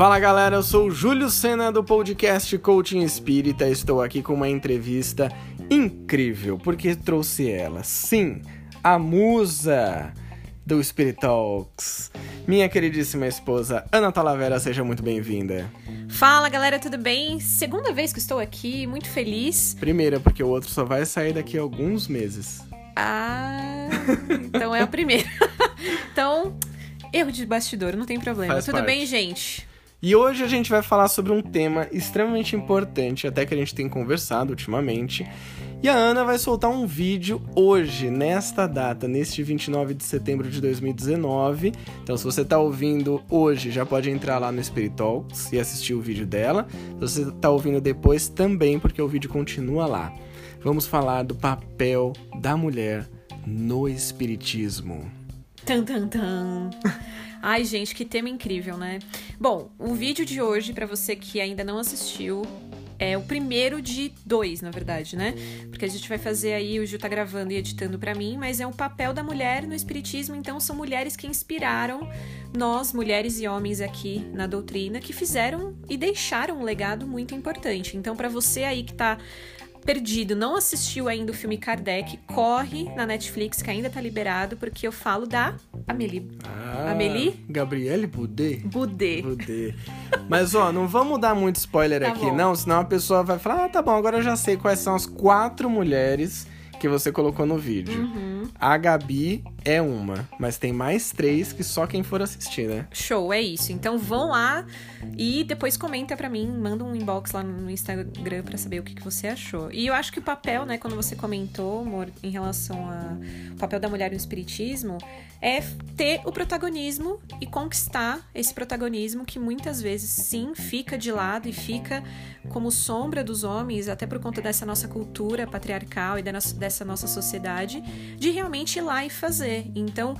Fala galera, eu sou o Júlio Sena do podcast Coaching Espírita. Estou aqui com uma entrevista incrível, porque trouxe ela, sim, a musa do Spirit Talks. Minha queridíssima esposa Ana Talavera, seja muito bem-vinda. Fala galera, tudo bem? Segunda vez que estou aqui, muito feliz. Primeira, porque o outro só vai sair daqui a alguns meses. Ah, então é o primeiro. então, erro de bastidor, não tem problema. Faz tudo parte. bem, gente? E hoje a gente vai falar sobre um tema extremamente importante, até que a gente tem conversado ultimamente. E a Ana vai soltar um vídeo hoje, nesta data, neste 29 de setembro de 2019. Então, se você está ouvindo hoje, já pode entrar lá no Spirit Talks e assistir o vídeo dela. Se você está ouvindo depois, também, porque o vídeo continua lá. Vamos falar do papel da mulher no espiritismo. Tan, tan, tan. Ai, gente, que tema incrível, né? Bom, o vídeo de hoje, pra você que ainda não assistiu, é o primeiro de dois, na verdade, né? Porque a gente vai fazer aí, o Gil tá gravando e editando pra mim, mas é o papel da mulher no espiritismo, então são mulheres que inspiraram nós, mulheres e homens aqui na doutrina, que fizeram e deixaram um legado muito importante. Então, pra você aí que tá perdido, não assistiu ainda o filme Kardec, corre na Netflix, que ainda tá liberado, porque eu falo da Amélie. Ah, Amélie? Gabriele Boudet? Boudet. Boudet. Mas, ó, não vamos dar muito spoiler Tá aqui, bom. não, senão a pessoa vai falar, ah, tá bom, agora eu já sei quais são as quatro mulheres que você colocou no vídeo. Uhum. A Gabi é uma, mas tem mais três que só quem for assistir, né? Show, é isso. Então vão lá e depois comenta pra mim, manda um inbox lá no Instagram pra saber o que, que você achou. E eu acho que o papel, né, quando você comentou, amor, em relação ao papel da mulher no espiritismo, é ter o protagonismo e conquistar esse protagonismo que muitas vezes sim fica de lado e fica como sombra dos homens, até por conta dessa nossa cultura patriarcal e dessa nossa sociedade, de realmente ir lá e fazer. Então,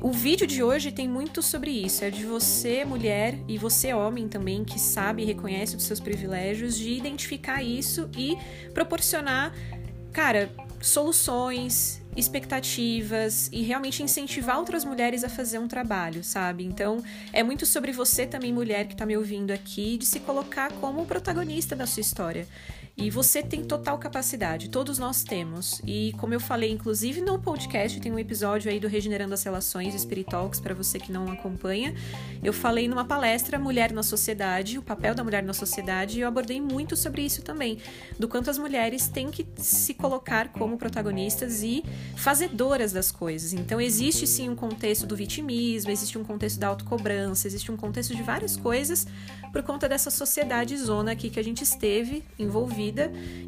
o vídeo de hoje tem muito sobre isso. É de você, mulher, e você, homem também, que sabe e reconhece os seus privilégios, de identificar isso e proporcionar, cara, soluções, expectativas e realmente incentivar outras mulheres a fazer um trabalho, sabe? Então, é muito sobre você também, mulher, que tá me ouvindo aqui, de se colocar como protagonista da sua história. E você tem total capacidade, todos nós temos. E como eu falei, inclusive no podcast, tem um episódio aí do Regenerando as Relações, Spirit Talks, para você que não acompanha. Eu falei numa palestra Mulher na Sociedade, o papel da mulher na sociedade, e eu abordei muito sobre isso também, do quanto as mulheres têm que se colocar como protagonistas e fazedoras das coisas. Então existe sim um contexto do vitimismo, existe um contexto da autocobrança, existe um contexto de várias coisas por conta dessa sociedade zona aqui que a gente esteve envolvida,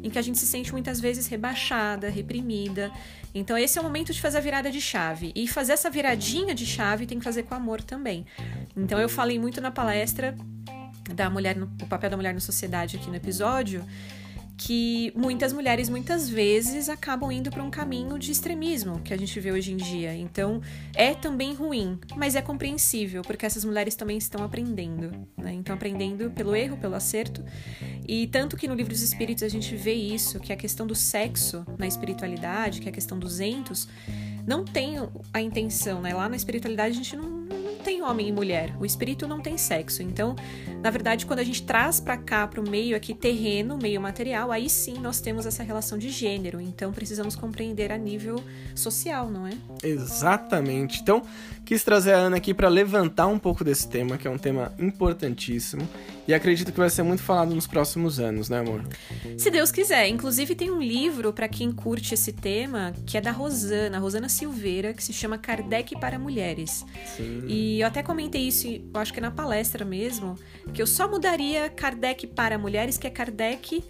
em que a gente se sente muitas vezes rebaixada, reprimida. Então esse é o momento de fazer a virada de chave. E fazer essa viradinha de chave tem que fazer com amor também. Então eu falei muito na palestra da mulher no, o papel da mulher na sociedade aqui no episódio que muitas mulheres muitas vezes acabam indo para um caminho de extremismo que a gente vê hoje em dia. Então é também ruim, mas é compreensível porque essas mulheres também estão aprendendo, né? Então aprendendo pelo erro, pelo acerto. E tanto que no livro dos Espíritos a gente vê isso, que a questão do sexo na espiritualidade, que a questão dos entos, não tem a intenção, né? Lá na espiritualidade a gente não tem homem e mulher. O espírito não tem sexo. Então, na verdade, quando a gente traz para cá, para o meio aqui terreno, meio material, aí sim nós temos essa relação de gênero. Então, precisamos compreender a nível social, não é? Exatamente. Então, quis trazer a Ana aqui para levantar um pouco desse tema, que é um tema importantíssimo. E acredito que vai ser muito falado nos próximos anos, né, amor? Se Deus quiser. Inclusive, tem um livro para quem curte esse tema, que é da Rosana, Rosana Silveira, que se chama Kardec para Mulheres. Sim. E eu até comentei isso, eu acho que na palestra mesmo, que eu só mudaria Kardec para mulheres, que é Kardec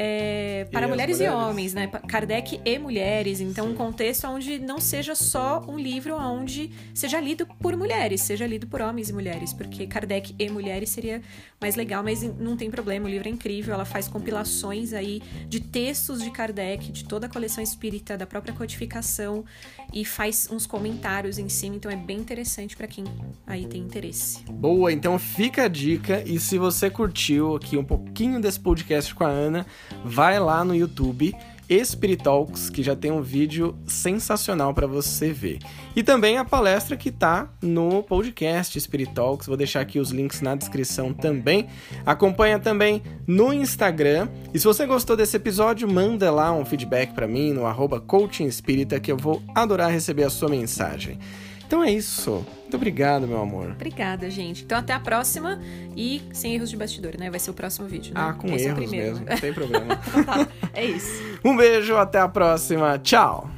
é, para as mulheres, mulheres? e homens, né? Kardec e mulheres. Então, um contexto onde não seja só um livro onde seja lido por mulheres, seja lido por homens e mulheres, porque Kardec e mulheres seria mais legal, mas não tem problema, o livro é incrível, ela faz compilações aí de textos de Kardec, de toda a coleção espírita, da própria codificação e faz uns comentários em cima, então é bem interessante para quem aí tem interesse. Boa, então fica a dica. E se você curtiu aqui um pouquinho desse podcast com a Ana, vai lá no YouTube Espiritalks, que já tem um vídeo sensacional para você ver. E também a palestra que tá no podcast Espiritalks, vou deixar aqui os links na descrição também. Acompanha também no Instagram. E se você gostou desse episódio, manda lá um feedback para mim no arroba que eu vou adorar receber a sua mensagem. Então é isso. Muito obrigado, meu amor. Obrigada, gente. Então até a próxima e sem erros de bastidor, né? Vai ser o próximo vídeo. Né? Ah, com Esse erros é mesmo. Não tem problema. tá, é isso. Um beijo, até a próxima. Tchau.